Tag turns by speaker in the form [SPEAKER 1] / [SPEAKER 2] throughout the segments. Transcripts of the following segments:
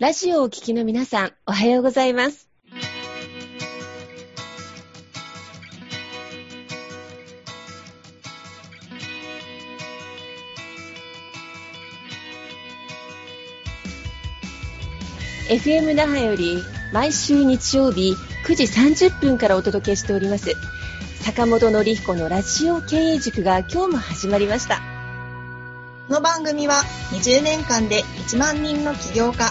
[SPEAKER 1] ラジオをお聞きの皆さん、おはようございます。FM 那覇より毎週日曜日9時30分からお届けしております坂本典彦のラジオ経営塾が今日も始まりました
[SPEAKER 2] この番組は20年間で1万人の起業家、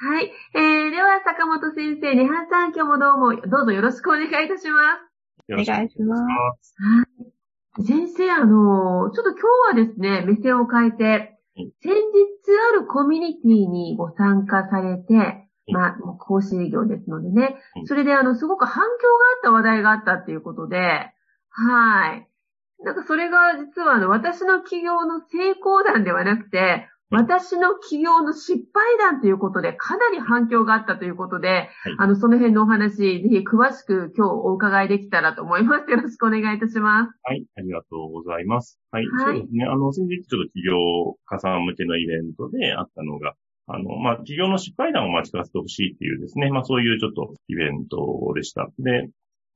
[SPEAKER 1] はい。えー、では、坂本先生、根葉さん、今日もどうも、どうぞよろしくお願いいたします。
[SPEAKER 2] お願いします。
[SPEAKER 1] はい。先生、あの、ちょっと今日はですね、目線を変えて、先日あるコミュニティにご参加されて、まあ、もう講師業ですのでね
[SPEAKER 3] う、ん
[SPEAKER 1] それであの、すごく反響があった話題があったっていうことで、はい。なんかそれが実はあの、私の企業の成功談ではなくて、私の企業の失敗談ということで、かなり反響があったということで、あの、その辺のお話、ぜひ詳しく今日お伺いできたらと思います。よろしくお願いいたします。
[SPEAKER 3] はい、ありがとうございます。はい、
[SPEAKER 1] はい
[SPEAKER 3] そうですね。あの、先日ちょっと企業家さん向けのイベントであったのが、あの、まあ、企業の失敗談を待ち聞かせてほしいっていうですね、まあ、そういうちょっとイベントでした。で、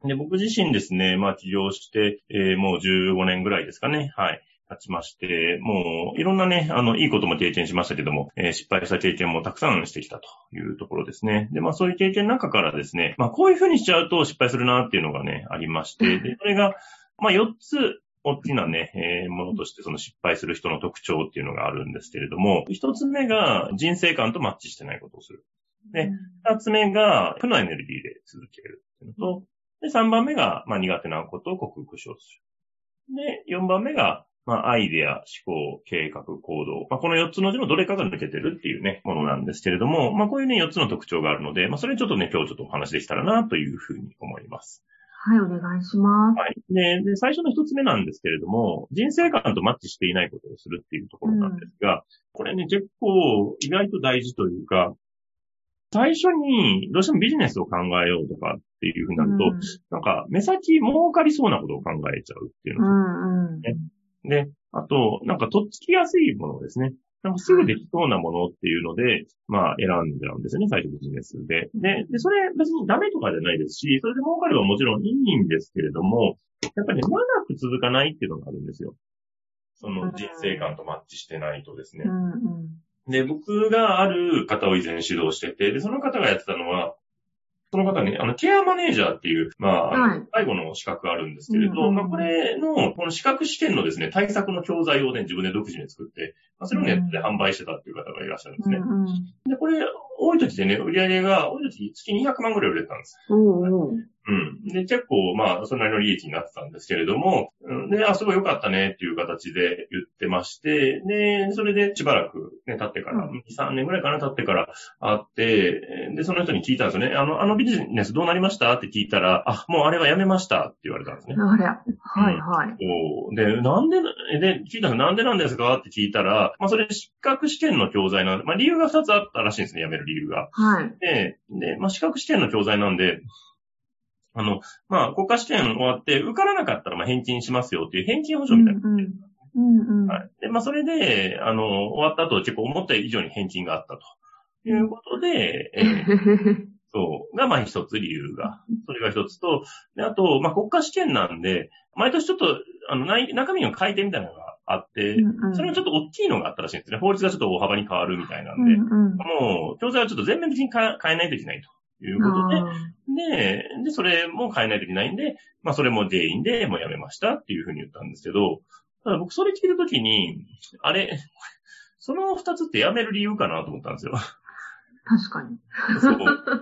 [SPEAKER 3] で僕自身ですね、まあ、起業して、えーもう15年ぐらいですかね。はい。経ちまして、もう、いろんなね、あの、いいことも経験しましたけども、えー失敗した経験もたくさんしてきたというところですね。で、まあ、そういう経験の中からですね、まあ、こういうふうにしちゃうと失敗するなっていうのがね、ありまして、で、それが、まあ、4つ、大きなね、えーものとしてその失敗する人の特徴っていうのがあるんですけれども、一つ目が人生観とマッチしてないことをする。で二つ目が負のエネルギーで続けるっていうのと、で、三番目が、まあ、苦手なことを克服しようとする。で、四番目が、まあ、アイデア、思考、計画、行動。まあ、この4つのうちのどれかが抜けてるっていうね、ものなんですけれども、まあ、こういうね、4つの特徴があるので、まあ、それちょっとね、今日ちょっとお話できたらな、というふうに思います。
[SPEAKER 1] はい、お願いします。
[SPEAKER 3] はい。で、で最初の一つ目なんですけれども、人生観とマッチしていないことをするっていうところなんですが、これね、結構意外と大事というか、最初にどうしてもビジネスを考えようとかっていうふうになると、
[SPEAKER 1] うん
[SPEAKER 3] なんか目先儲かりそうなことを考えちゃうっていう
[SPEAKER 1] う
[SPEAKER 3] の
[SPEAKER 1] んうん。
[SPEAKER 3] ねで、あと、なんかとっつきやすいものですね。なんかすぐできそうなものっていうので、まあ選んじゃうんですよね、最初ビジネスで。で、で、それ別にダメとかじゃないですし、それで儲かればもちろんいいんですけれども、やっぱりね、長く続かないっていうのがあるんですよ。その人生観とマッチしてないとですね
[SPEAKER 1] う。んうん。
[SPEAKER 3] で、僕がある方を以前指導してて、で、その方がやってたのは、その方ね、あの、ケアマネージャーっていう、まあ、
[SPEAKER 1] はい
[SPEAKER 3] 介護の資格があるんですけれど、
[SPEAKER 1] うんうん
[SPEAKER 3] まあ、これの、この資格試験のですね、対策の教材をね、自分で独自に作って、まあ、それをネットで販売してたっていう方がいらっしゃるんですね。
[SPEAKER 1] うんうん。
[SPEAKER 3] で、これ、多い時でね、売り上げが、多い時月200万ぐらい売れてたんです。
[SPEAKER 1] おうおう。
[SPEAKER 3] うん。で、結構、まあ、それなりの利益になってたんですけれども、うんで、あ、すごい良かったねっていう形で言ってまして、で、それでしばらくね、経ってから、
[SPEAKER 1] う
[SPEAKER 3] 2、3年ぐらいかな経ってから会って、で、その人に聞いたんですよね。あの、あのビジネスどうなりましたって聞いたら、あ、もうあれはやめましたって言われたんですね。
[SPEAKER 1] あれ、はいはい。
[SPEAKER 3] そうで、なんで、で、聞いたのなんでなんですかって聞いたら、まあ、それ資格試験の教材なんで、まあ、理由が2つあったらしいんですね、やめる理由が。
[SPEAKER 1] はい。
[SPEAKER 3] で、で、まあ、資格試験の教材なんで、あの、まあ、国家試験終わって、受からなかったら、まあ、返金しますよっていう返金保証みたいな。
[SPEAKER 1] うんうん。うんうん。
[SPEAKER 3] はい。で、まあ、それで、あの、終わった後、結構思った以上に返金があったと。いうことで、えー そう、が、まあ、一つ理由が。それが一つと、で、あと、まあ、国家試験なんで、毎年ちょっと、あの、内中身の改定みたいなのがあって、
[SPEAKER 1] うんうん
[SPEAKER 3] それもちょっと大きいのがあったらしいんですね。法律がちょっと大幅に変わるみたいなんで、
[SPEAKER 1] うんうん。
[SPEAKER 3] もう、教材はちょっと全面的に変えないといけないということで、
[SPEAKER 1] あ
[SPEAKER 3] で、で、それも変えないといけないんで、まあそれも原因でもうやめましたっていうふうに言ったんですけど、ただ僕それ聞いたときに、あれ、その二つってやめる理由かなと思ったんですよ。
[SPEAKER 1] ー確かに。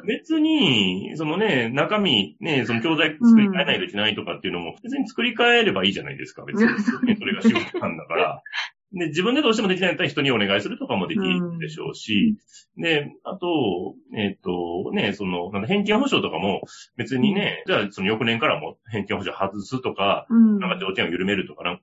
[SPEAKER 3] 別に、そのね、中身、ね、その教材作り変えないといけないとかっていうのも、別に作り変えればいいじゃないですか、別に。
[SPEAKER 1] そ
[SPEAKER 3] れが仕事なんだから。で、自分でどうしてもできないんだったら人にお願いするとかもできるでしょうし、で、あと、えっ、と、ね、その、なんか返金保証とかも別にね、じゃあその翌年からも返金保証外すとか、
[SPEAKER 1] うん。
[SPEAKER 3] なんか条件を緩めるとか、なんか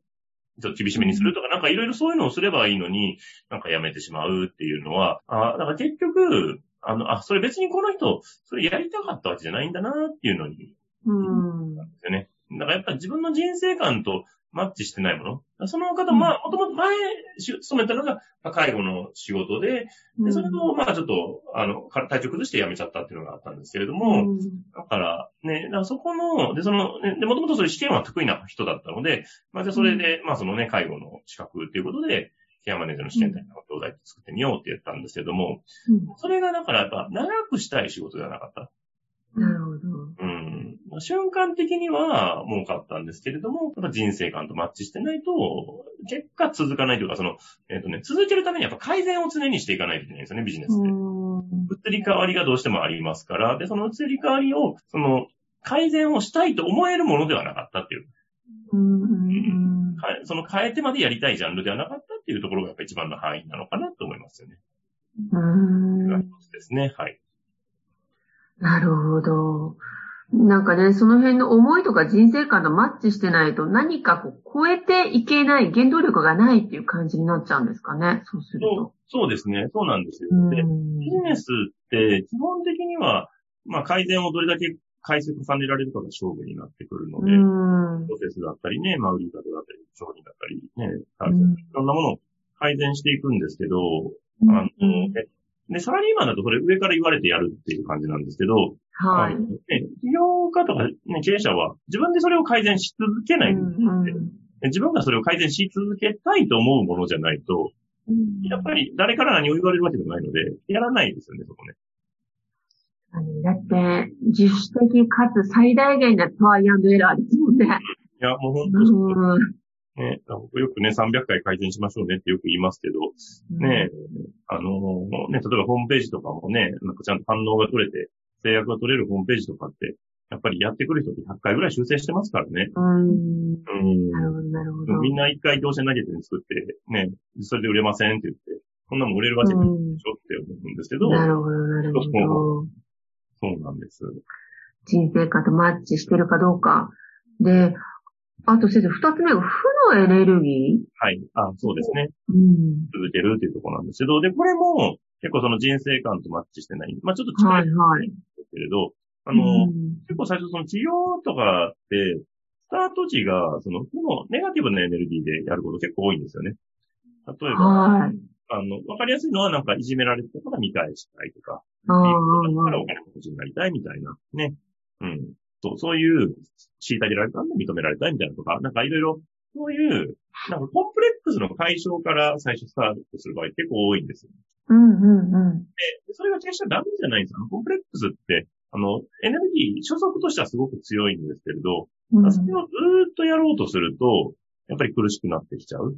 [SPEAKER 3] ちょっと厳しめにするとか、なんかいろいろそういうのをすればいいのに、なんかやめてしまうっていうのは、あだから結局、あの、あ、それ別にこの人、それやりたかったわけじゃないんだなっていうのに、
[SPEAKER 1] うん。
[SPEAKER 3] ですよね。だからやっぱり自分の人生観とマッチしてないもの？その方、まあ、もともと前、し勤めたのが、まあ介護の仕事で、で、それと、まあちょっと、あの、か体調崩して辞めちゃったっていうのがあったんですけれども、
[SPEAKER 1] うん
[SPEAKER 3] だから、ね、だからそこの、で、その、ねで、もともとそういう試験は得意な人だったので、まあじゃあそれで、まあそのね、介護の資格っていうことで、ケアマネージャーの試験対策を作ってみようって言ったんですけども、
[SPEAKER 1] うん
[SPEAKER 3] それがだからやっぱ長くしたい仕事ではなかった。
[SPEAKER 1] なるほど。
[SPEAKER 3] 瞬間的には儲かったんですけれども、やっぱ人生観とマッチしてないと、結果続かないというか、その、えっ、とね、続けるためにやっぱ改善を常にしていかないといけないんですよね、ビジネスって。
[SPEAKER 1] うん。
[SPEAKER 3] 移り変わりがどうしてもありますから、で、その移り変わりを、その、改善をしたいと思えるものではなかったっていう、
[SPEAKER 1] うん。うん。
[SPEAKER 3] かその変えてまでやりたいジャンルではなかったっていうところがやっぱ一番の範囲なのかなと思いますよね。
[SPEAKER 1] うん。
[SPEAKER 3] ですね。はい。
[SPEAKER 1] なるほど。なんかね、その辺の思いとか人生観とマッチしてないと何かこう超えていけない、原動力がないっていう感じになっちゃうんですかね。そうする
[SPEAKER 3] そう
[SPEAKER 1] と。
[SPEAKER 3] そうですね。そうなんですよ。
[SPEAKER 1] うん
[SPEAKER 3] で、ビジネスって基本的には、まあ改善をどれだけ回数重ねられるかが勝負になってくるので、
[SPEAKER 1] うん
[SPEAKER 3] プ。ロセスだったりね、まあ売り方だったり、商品だったりね、
[SPEAKER 1] うん
[SPEAKER 3] いろんなものを改善していくんですけど、
[SPEAKER 1] うん
[SPEAKER 3] あの、でで、サラリーマンだとそれ上から言われてやるっていう感じなんですけど、
[SPEAKER 1] はい。
[SPEAKER 3] 企業家とか、ね、経営者は自分でそれを改善し続けないんですよね、
[SPEAKER 1] うん
[SPEAKER 3] で自分がそれを改善し続けたいと思うものじゃないと、
[SPEAKER 1] うん
[SPEAKER 3] やっぱり誰から何を言われるわけでもないので、やらないですよね、そこね。
[SPEAKER 1] だって、自主的かつ最大限なトライアンドエラーですもんね。
[SPEAKER 3] いや、もう本当そう
[SPEAKER 1] うん
[SPEAKER 3] ね、僕よくね、300回改善しましょうねってよく言いますけど、ね、あのね、例えばホームページとかもね、なんかちゃんと反応が取れて、制約が取れるホームページとかって、やっぱりやってくる人って100回ぐらい修正してますからね。
[SPEAKER 1] うん。
[SPEAKER 3] うん。
[SPEAKER 1] なるほど、なるほど。
[SPEAKER 3] みんな一回業者投げて作って、ね、それで売れませんって言って、こんなもん売れるわけないでしょって思うんですけど、
[SPEAKER 1] なるほど、なるほど。
[SPEAKER 3] そうなんです。
[SPEAKER 1] 人生観とマッチしてるかどうか。で、あと先生、二つ目が負のエネルギ
[SPEAKER 3] はい。あ、そうですね。
[SPEAKER 1] ーうん。
[SPEAKER 3] 続けるっていうところなんですけど、で、これも結構その人生観とマッチしてない。まあちょっと近
[SPEAKER 1] はいい、はい。
[SPEAKER 3] けれど、あの、
[SPEAKER 1] うん
[SPEAKER 3] 結構最初その治療とかって、スタート時が、その負のネガティブなエネルギーでやること結構多いんですよね。例えば、
[SPEAKER 1] はい。
[SPEAKER 3] あの、わかりやすいのはなんかいじめられてたから見返したいとか、
[SPEAKER 1] あ
[SPEAKER 3] からお金持ちになりたいみたいな、ね。うん。そう、そういう、虐げられたんで認められたいみたいなとか、なんかいろいろ、そういう、なんかコンプレックスの解消から最初スタートする場合結構多いんですよ。
[SPEAKER 1] うん、うん、うん。
[SPEAKER 3] でそれが決してダメじゃないんですよ。コンプレックスって、あの、エネルギー、所属としてはすごく強いんですけれど、
[SPEAKER 1] うん
[SPEAKER 3] それをずーっとやろうとすると、やっぱり苦しくなってきちゃう。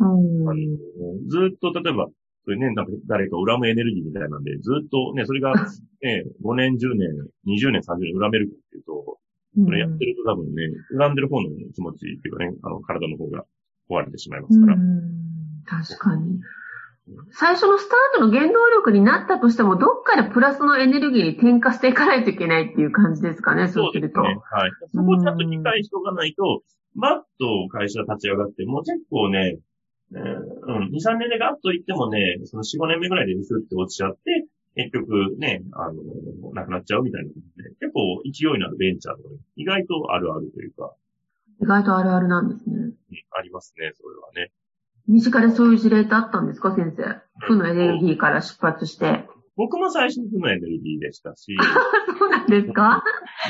[SPEAKER 1] うん
[SPEAKER 3] あのずーっと、例えば、それね、なんか誰か恨むエネルギーみたいなんで、ずーっとね、それが、ね、5年、10年、20年、30年恨めるかっていうと、それやってると多分ね、恨んでる方の気持ちっていうかね、あの、体の方が壊れてしまいますから。
[SPEAKER 1] うん確かに。最初のスタートの原動力になったとしても、どっかでプラスのエネルギーに転化していかないといけないっていう感じですかね、そうすると。
[SPEAKER 3] ね。はい。そこをちゃんと理解しとかないと、バッと会社立ち上がって、もう結構ね、えーうん、2、3年でガッと行ってもね、その4、5年目ぐらいでスって落ちちゃって、結局ね、あの、なくなっちゃうみたいな、ね。結構勢いのあるベンチャーとか、意外とあるあるというか、
[SPEAKER 1] 意外とあるあるなんですね。
[SPEAKER 3] うんありますね、それはね。
[SPEAKER 1] 身近でそういう事例ってあったんですか、先生？負のエネルギーから出発して。
[SPEAKER 3] 僕も最初負のエネルギーでしたし、
[SPEAKER 1] そうなんですか？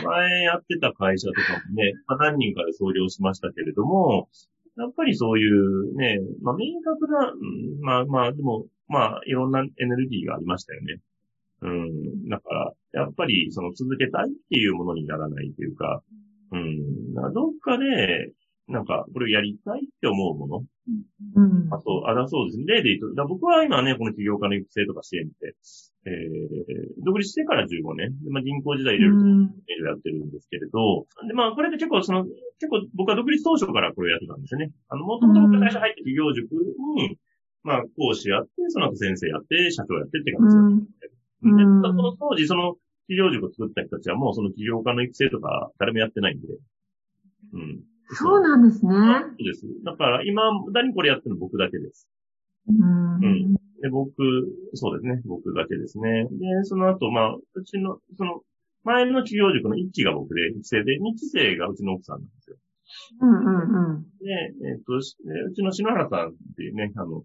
[SPEAKER 3] 前やってた会社とかもね、まあ、何人かで創業しましたけれども、やっぱりそういうね、まあ明確な、まあまあでも、まあいろんなエネルギーがありましたよね。うん。だから、やっぱりその続けたいっていうものにならないというか、うん。どっかで、なんか、これをやりたいって思うもの？
[SPEAKER 1] うん。
[SPEAKER 3] あと、あ、だそうですね。例で言うと、だ僕は今ね、この起業家の育成とか支援って、えー、独立してから15年、でまあ、銀行時代入れると、
[SPEAKER 1] うん
[SPEAKER 3] やってるんですけれど、で、まあ、これで結構その、結構僕は独立当初からこれをやってたんですよね。あの、もともと僕が最初入った企業塾に、まあ、講師やって、その後先生やって、社長やってって感じだったんで
[SPEAKER 1] うんうん
[SPEAKER 3] で、その当時、その企業塾を作った人たちはもうその起業家の育成とか誰もやってないんで、うん。
[SPEAKER 1] そうなんですね。
[SPEAKER 3] そうです。だから今、誰にこれやってるの僕だけです。
[SPEAKER 1] うん。
[SPEAKER 3] うんで、僕、そうですね。僕だけですね。で、その後、まあ、うちの、その、前の企業塾の一期が僕で、育成で、二期生がうちの奥さんなんですよ。
[SPEAKER 1] うんうんうん。
[SPEAKER 3] で、えっ、と、しえうちの篠原さんっていうね、あの、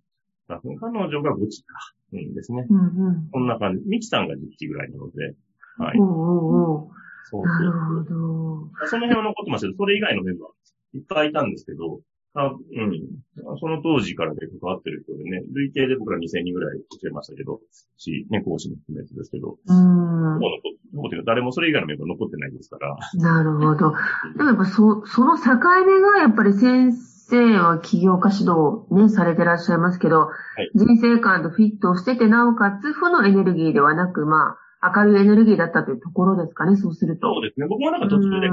[SPEAKER 3] あ彼女が5期か。うんですね。
[SPEAKER 1] うんうん。
[SPEAKER 3] こんな感じ。ミキさんが10期ぐらいなので、はい。
[SPEAKER 1] おうおうおう
[SPEAKER 3] そう
[SPEAKER 1] なる
[SPEAKER 3] そう
[SPEAKER 1] ほど。
[SPEAKER 3] その辺は残ってますけど、それ以外のメンバー、いっぱいいたんですけど、あうん。その当時からで関わってる人でね、累計で僕ら2000人ぐらい教えましたけど、し、ね、講師も含めてですけど、
[SPEAKER 1] うん。
[SPEAKER 3] もう残ってる誰もそれ以外のメンバー残ってないですから、
[SPEAKER 1] なるほど。でもやっぱそ、その境目がやっぱり先生は起業家指導ね、されてらっしゃいますけど、
[SPEAKER 3] い
[SPEAKER 1] 人生観とフィットしてて、なおかつ負のエネルギーではなく、まあ、明るいエネルギーだったというところですかね、そうすると。
[SPEAKER 3] そうですね。僕もなんか途中で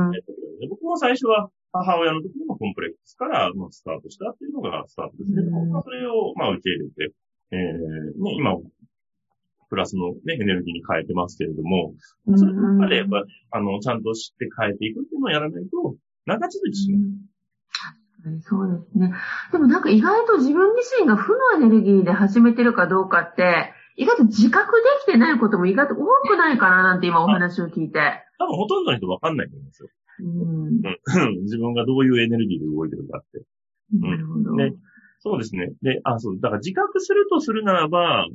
[SPEAKER 3] 僕も最初は母親の時のコンプレックスから、まあ、スタートしたっていうのがスタートですね。
[SPEAKER 1] うん
[SPEAKER 3] 僕はそれを、まあ、受け入れて、えー、ね、今、プラスのね、エネルギーに変えてますけれども、
[SPEAKER 1] うん
[SPEAKER 3] それの中でやっぱ、あの、ちゃんと知って変えていくっていうのをやらないと、長続きしない。
[SPEAKER 1] うんそうですね。でもなんか意外と自分自身が負のエネルギーで始めてるかどうかって、意外と自覚できてないことも意外と多くないかななんて今お話を聞いて。
[SPEAKER 3] 多分ほとんどの人わかんないと思うんですよ。
[SPEAKER 1] うん。
[SPEAKER 3] うん 自分がどういうエネルギーで動いてるかって。
[SPEAKER 1] なるほど。
[SPEAKER 3] ねそうですね。で、あ、そう、だから自覚するとするならば、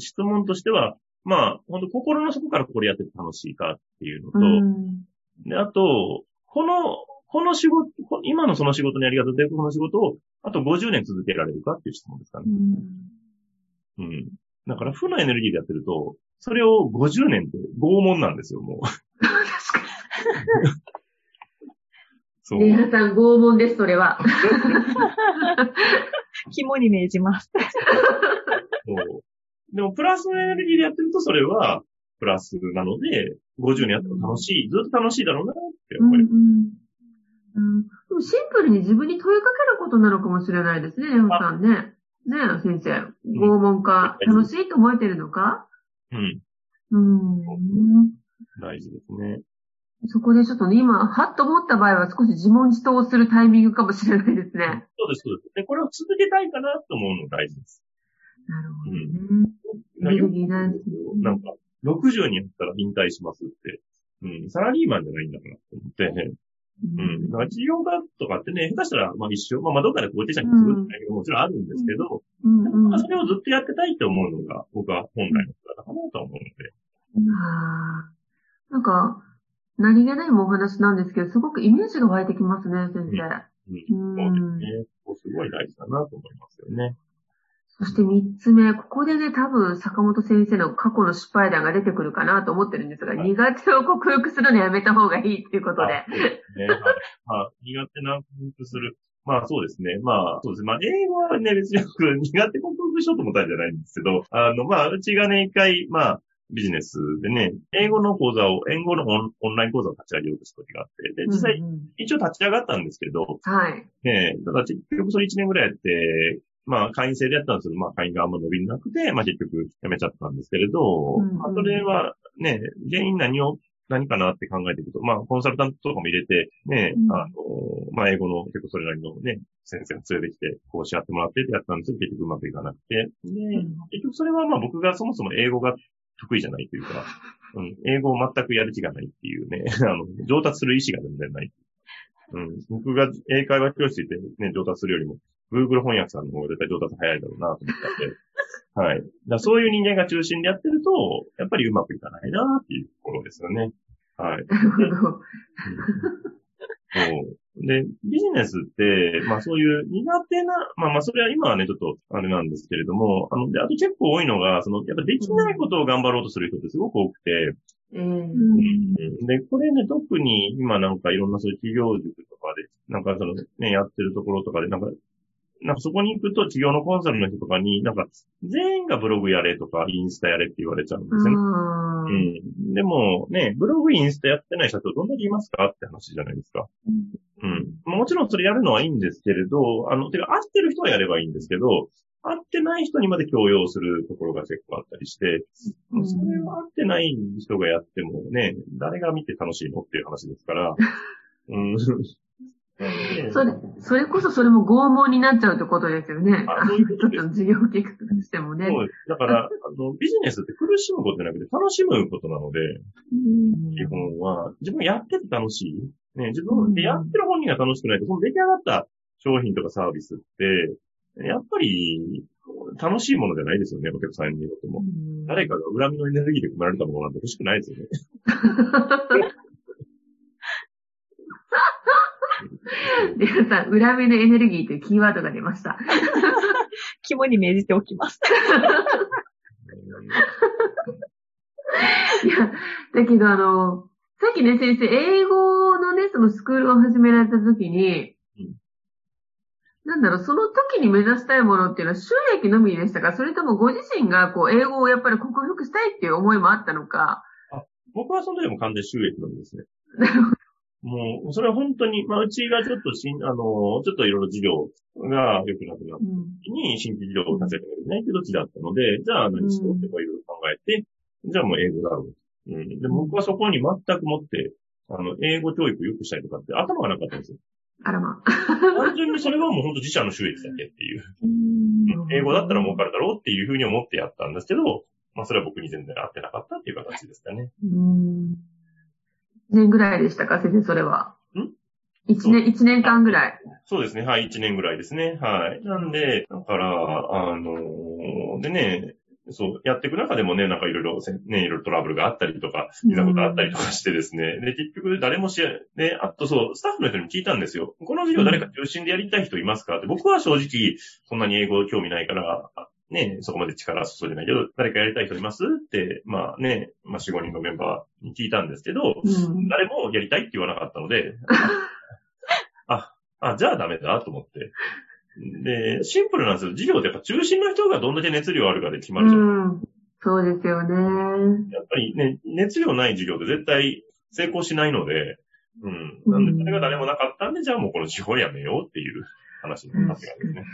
[SPEAKER 3] 質問としては、まあ、本当心の底からこれやってて楽しいかっていうのと、
[SPEAKER 1] うん。
[SPEAKER 3] で、あと、この、この仕事、こ今のその仕事のやり方で、この仕事を、あと50年続けられるかっていう質問ですかね。うん。だから、負のエネルギーでやってると、それを50年って拷問なんですよ、もう。そう。
[SPEAKER 1] 皆さん拷問です、それは。
[SPEAKER 2] 肝に銘じます。
[SPEAKER 3] そうでも、プラスのエネルギーでやってると、それは、プラスなので、50年やったら楽しい、ずっと楽しいだろうなって、やっぱり。
[SPEAKER 1] うんうん、でもシンプルに自分に問いかけることなのかもしれないですね、レオさんね。ねえ、先生。拷問か、
[SPEAKER 3] うん
[SPEAKER 1] 楽しいと思えてるのか？
[SPEAKER 3] うん。
[SPEAKER 1] うん。
[SPEAKER 3] 大事ですね。
[SPEAKER 1] そこでちょっとね、今、はっと思った場合は少し自問自答するタイミングかもしれないですね。
[SPEAKER 3] そうです、そうです。で、これを続けたいかなと思うのが大事です。
[SPEAKER 1] なるほどね。エネルギー大事
[SPEAKER 3] なんか、60にやったら引退しますって。うん、サラリーマンじゃないんだからと思って、うん。だから企業家とかってね、下手したら、まあ一生、まあまあどっかでコーテーションにするっていうのももちろんあるんですけど、
[SPEAKER 1] うんうん。
[SPEAKER 3] まあそれをずっとやってたいって思うのが、僕は本来の姿かなと思うので。
[SPEAKER 1] あーなんか、何気ないもお話なんですけど、すごくイメージが湧いてきますね、先生。
[SPEAKER 3] うん。そうですね。ここすごい大事だなと思いますよね。
[SPEAKER 1] そして三つ目、ここでね、多分坂本先生の過去の失敗談が出てくるかなと思ってるんですが、
[SPEAKER 3] はい
[SPEAKER 1] 苦手を克服するのやめた方がいいっていうことで
[SPEAKER 3] あ。そうですね。はい。はい。苦手な克服する。まあそうですね。まあそうですね。まあ英語はね、別に苦手克服しようと思ったんじゃないんですけど、あの、まあうちがね、一回、まあビジネスでね、英語の講座を、英語のオンオンライン講座を立ち上げようとした時があって、で、実際、一応立ち上がったんですけど、
[SPEAKER 1] はい。
[SPEAKER 3] ね、だから結局それ1年ぐらいやって、まあ会員制でやったんですけど、まあ会員があんま伸びなくて、まあ結局やめちゃったんですけれど、
[SPEAKER 1] うんうん。
[SPEAKER 3] まあそれはね、原因何を、何かなって考えていくと、まあコンサルタントとかも入れて、ね、
[SPEAKER 1] うん。
[SPEAKER 3] あの、まあ英語の結構それなりのね、先生が連れてきて、こうしやってもらってってやったんですけど、結局うまくいかなくて、で、結局それはまあ僕がそもそも英語が得意じゃないというか、うん、英語を全くやる気がないっていうね、あの、上達する意思が全然ない。うん、僕が英会話教室行ってね、上達するよりも、Google 翻訳さんの方が絶対上達早いだろうなと思ったんで、はい。だそういう人間が中心でやってると、やっぱりうまくいかないなっていうところですよね。はい。で、ビジネスって、まあそういう苦手な、まあまあそれは今はね、ちょっとあれなんですけれども、あの、で、あと結構多いのが、その、やっぱできないことを頑張ろうとする人ってすごく多くて、
[SPEAKER 1] えー
[SPEAKER 3] うん。で、これね、特に今なんかいろんなそういう企業塾とかでなんかそのね、やってるところとかで、なんか、なんかそこに行くと企業のコンサルの人とかに、なんか全員がブログやれとかインスタやれって言われちゃうんですよね。
[SPEAKER 1] うん
[SPEAKER 3] うん。でもね、ブログインスタやってない社長どんだけいますかって話じゃないですか。うん。もちろんそれやるのはいいんですけれど、あの、てか合ってる人はやればいいんですけど、合ってない人にまで強要するところが結構あったりして、
[SPEAKER 1] うん
[SPEAKER 3] それは合ってない人がやってもね、誰が見て楽しいのっていう話ですから。うん。
[SPEAKER 1] それ、それこそそれも拷問になっちゃうってことですよね。
[SPEAKER 3] あそういうこと
[SPEAKER 1] 事業計画としてもね。
[SPEAKER 3] そうですだから、あの、ビジネスって苦しむことじゃなくて楽しむことなので、
[SPEAKER 1] うん
[SPEAKER 3] 基本は、自分がやってて楽しい。ね、自分でやってる本人が楽しくないと、その出来上がった商品とかサービスって、やっぱり、楽しいものじゃないですよね、お客さんにとっても。誰かが恨みのエネルギーで組まれたものなんて欲しくないですよね。
[SPEAKER 1] 皆さん、恨みのエネルギーというキーワードが出ました。
[SPEAKER 2] 肝に銘じておきます。
[SPEAKER 1] いや、だけどあの、さっきね、先生、英語のね、そのスクールを始められた時に、
[SPEAKER 3] うん
[SPEAKER 1] なんだろう、その時に目指したいものっていうのは収益のみでしたか？それともご自身がこう、英語をやっぱり克服したいっていう思いもあったのか？
[SPEAKER 3] 僕はその時も完全収益のみですね。もう、それは本当に、まあ、うちがちょっとしん、あの、ちょっといろいろ事業が良くなくなった
[SPEAKER 1] うん
[SPEAKER 3] 時に、新規事業を立てていないけど、ちだったので、じゃあ何しようってこういろいろ考えて、じゃあもう英語だろう。うん。で、僕はそこに全くもって、あの、英語教育を良くしたいとかって頭がなかったんですよ。
[SPEAKER 1] あらま。
[SPEAKER 3] 単純にそれはもう本当自社の収益だけっていう。英語だったら儲かるだろうっていうふうに思ってやったんですけど、まあそれは僕に全然合ってなかったっていう形ですかね。
[SPEAKER 1] うん。年ぐらいでしたか先生、それは。
[SPEAKER 3] ん？
[SPEAKER 1] 一年、一年間ぐらい。
[SPEAKER 3] そうですね。はい。1年ぐらいですね。はい。なんで、だから、あのでね、そう、やっていく中でもね、なんかいろいろせ、ね、いろいろトラブルがあったりとか、いろんなことあったりとかしてですね。で、結局誰もし、ね、あとそう、スタッフの人に聞いたんですよ。この授業誰か中心でやりたい人いますか？って、僕は正直、そんなに英語興味ないから、あね、そこまで力注いでないけど、誰かやりたい人いますって、まあね、まあ4、5人のメンバーに聞いたんですけど、
[SPEAKER 1] うん。
[SPEAKER 3] 誰もやりたいって言わなかったので、あ、あ、じゃあダメだと思って。で、シンプルなんですよ。授業ってやっぱ中心の人がどんだけ熱量あるかで決まるじゃん。
[SPEAKER 1] うん。そうですよね。
[SPEAKER 3] やっぱりね、熱量ない授業って絶対成功しないので、うん。なんでそれが誰もなかったんで、じゃあもうこの授業やめようっていう話になってたんですね。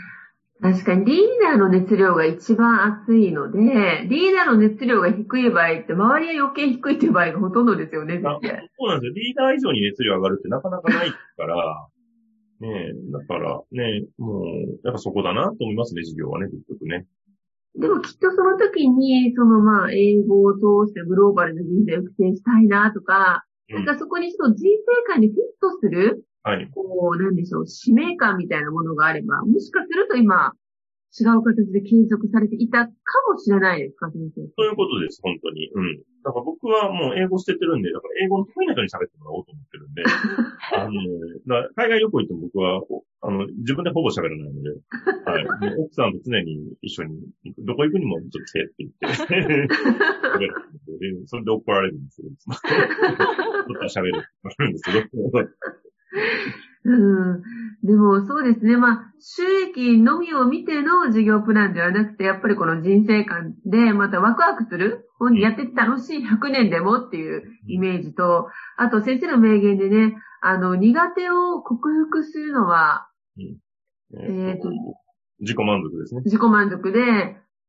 [SPEAKER 1] 確かにリーダーの熱量が一番熱いので、リーダーの熱量が低い場合って、周りは余計低いっていう場合がほとんどですよね。
[SPEAKER 3] そうなんですよ。リーダー以上に熱量上がるってなかなかないから、ねえ、だからね、もう、やっぱそこだなと思いますね、授業はね、結局ね。
[SPEAKER 1] でもきっとその時に、そのまあ、英語を通してグローバルな人材を育成したいなとか、
[SPEAKER 3] うん
[SPEAKER 1] なんかそこにその人生観にフィットする、
[SPEAKER 3] はい。
[SPEAKER 1] こう、なんでしょう、使命感みたいなものがあれば、もしかすると今、違う形で継続されていたかもしれないですか、先生。
[SPEAKER 3] そういうことです、本当に。うん。だから僕はもう英語捨ててるんで、だから英語の得意な人に喋ってもらおうと思ってるんで、あの、海外旅行行っても僕は、おあの、自分でほぼ喋らないので、はい。もう奥さんと常に一緒にどこ行くにもちょっと来てって言って、それで怒られるんですけど、ちょっと喋るんですけど、
[SPEAKER 1] うん。でもそうですね。まあ、収益のみを見ての事業プランではなくて、やっぱりこの人生観でまたワクワクする、本にやってて楽しい100年でもっていうイメージと、あと先生の名言でね、あの、苦手を克服するのはえーと
[SPEAKER 3] 自己満足ですね。
[SPEAKER 1] 自己満足で、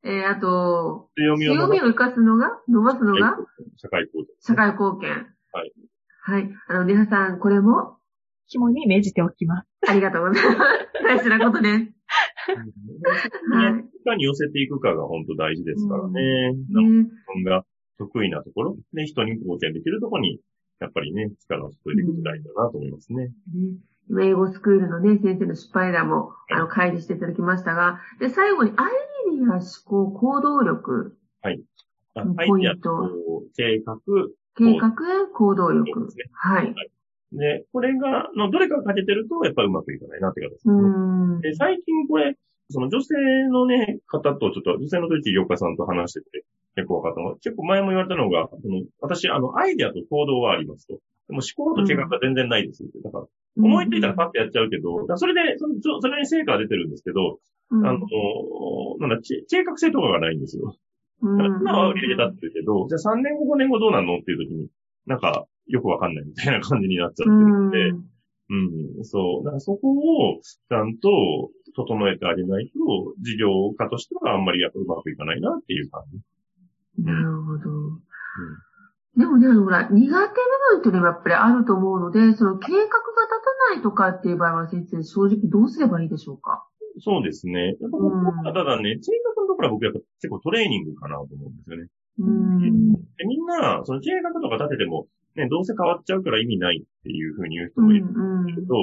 [SPEAKER 1] えー、あと、
[SPEAKER 3] 強みを
[SPEAKER 1] 生かすのが、伸ばすのが、
[SPEAKER 3] 社会構造。
[SPEAKER 1] 社会貢献。
[SPEAKER 3] はい。
[SPEAKER 1] はい。あの、皆さん、これも、
[SPEAKER 2] 肝に銘じておきます。
[SPEAKER 1] ありがとうございます。大事なことです。はい。
[SPEAKER 3] いかに寄せていくかが本当大事ですからね。
[SPEAKER 1] ね
[SPEAKER 3] 自分が得意なところ、で、人に貢献できるところに、やっぱりね、力を注いでいくと大事だなと思いますね。
[SPEAKER 1] ね今英語スクールのね、先生の失敗談も、あの、開示していただきましたが、で、最後にアイディア、思考、行動力、
[SPEAKER 3] あ
[SPEAKER 1] うん
[SPEAKER 3] アイディア
[SPEAKER 1] ポイント
[SPEAKER 3] と計画。
[SPEAKER 1] 計画、行動力
[SPEAKER 3] ね。
[SPEAKER 1] はい。
[SPEAKER 3] で、これが、のどれかが欠けてると、やっぱりうまくいかないなって形です
[SPEAKER 1] う
[SPEAKER 3] ね。で、最近これ、その女性のね、方とちょっと、女性の時業家さんと話してて、結構分かったのが、結構前も言われたのが、その私、あの、アイデアと行動はありますと。でも思考と計画が全然ないですって。だから、思いついたらパッとやっちゃうけど、それで、そのそれに成果が出てるんですけど、あの、なんだ、計画性とかがないんですよ。今は売り上げたって言うけど、じゃあ3年後5年後どうなんのっていう時に、なんか、よくわかんないみたいな感じになっちゃってるんで、うん、そう。だからそこをちゃんと整えてあげないと、事業家としてはあんまりやっぱうまくいかないなっていう感
[SPEAKER 1] じ。なるほど。うんでもね、ほら、苦手部分っていうのはやっぱりあると思うので、その計画が立たないとかっていう場合は先生、正直どうすればいいでしょうか？
[SPEAKER 3] そうですね。やっぱ僕はただね、計画のところは僕やっぱ結構トレーニングかなと思うんですよね。うん、でみんな、その計画とか立てても、ね、どうせ変わっちゃうから意味ないっていうふうに言う人もいるけど、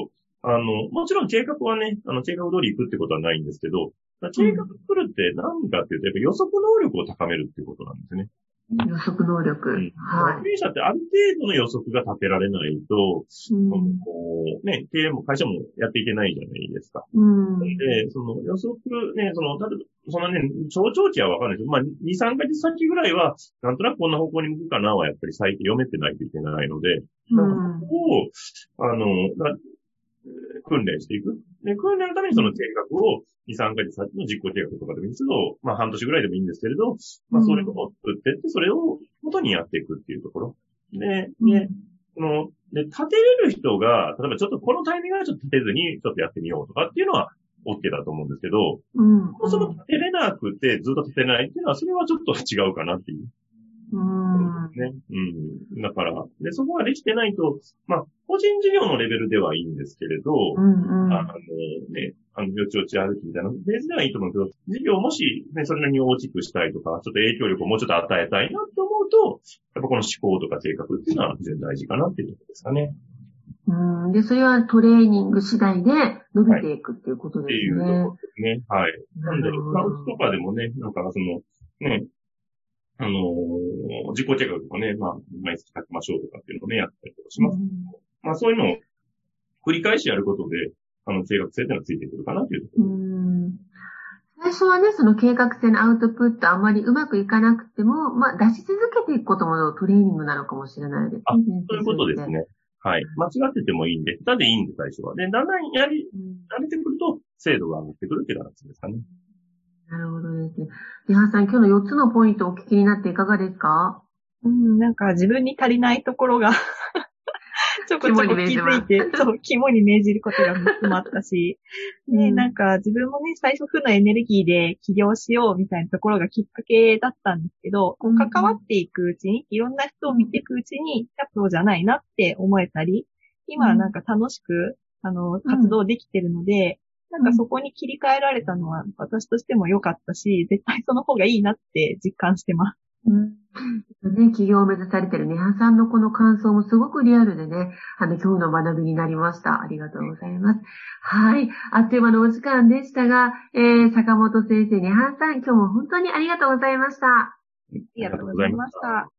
[SPEAKER 3] うんうん、あの、もちろん計画はね、あの、計画通り行くってことはないんですけど、計画作るって何かっていうと、やっぱ予測能力を高めるっていうことなんですね。
[SPEAKER 1] 予測能力。うん、
[SPEAKER 3] はい。経営者ってある程度の予測が立てられないと、うん、こうね、経営も会社もやっていけないじゃないですか。うん、で、その予測、ね、その、例えば、そんなね、超長期はわかんないけど、まあ、2、3ヶ月先ぐらいは、なんとなくこんな方向に向くかなは、やっぱり最低読めてないといけないので、うん、ここを、あの、訓練していく。で、訓練のためにその計画を2、3ヶ月先の実行計画とかでもいいんですけど、まあ半年ぐらいでもいいんですけれど、まあそれを作ってって、それを元にやっていくっていうところ。で、で、その、で、立てれる人が、例えばちょっとこのタイミングはちょっと立てずにちょっとやってみようとかっていうのは OK だと思うんですけど、うん、その立てれなくてずっと立てないっていうのは、それはちょっと違うかなっていう。うん。ね。うん。だから、で、そこができてないと、まあ、個人事業のレベルではいいんですけれど、うんうん、あの、ね、あの、よちよち歩きみたいなフェーズではいいと思うけど、事業もし、ね、それなりに大きくしたいとか、ちょっと影響力をもうちょっと与えたいなと思うと、やっぱこの思考とか計画っていうのは非常に大事かなっていうところですかね。
[SPEAKER 1] うん。で、それはトレーニング次第で伸びていくっていうことですね。はい、っていうところですね。
[SPEAKER 3] はい。なんで、まあ、うちとかでもね、なんかその、ね、あのー、実行計画とかね、まあ、毎月書きましょうとかっていうのをね、やったりとかします。うん、まあ、そういうのを繰り返しやることで、あの、計画性っていうのはついてくるかなというところ。うん
[SPEAKER 1] 最初はね、その計画性のアウトプットあんまりうまくいかなくても、まあ、出し続けていくこともトレーニングなのかもしれないですね。
[SPEAKER 3] あ、そういうことですね。はい。間違っててもいいんで、下手でいいんで、最初は。で、だんだんやり、慣れてくると、精度が上がってくるっていう形ですかね。
[SPEAKER 1] なるほどですね。リハさん、今日の4つのポイントをお聞きになっていかがですか？
[SPEAKER 2] うん、なんか自分に足りないところが ちょこちょこ気づいて、そう、肝に銘じることが3つもあったし、ね、なんか自分もね、最初負のエネルギーで起業しようみたいなところがきっかけだったんですけど、うん、関わっていくうちに、いろんな人を見ていくうちに、やそうじゃないなって思えたり、今はなんか楽しく、あの、活動できてるので、なんかそこに切り替えられたのは私としても良かったし、絶対その方がいいなって実感してます。うん。
[SPEAKER 1] ね、企業を目指されてるネハさんのこの感想もすごくリアルでね、あの、今日の学びになりました。ありがとうございます。はい。あっという間のお時間でしたが、えー、坂本先生、ネハさん、今日も本当にありがとうございました。あ
[SPEAKER 2] りがとうございました。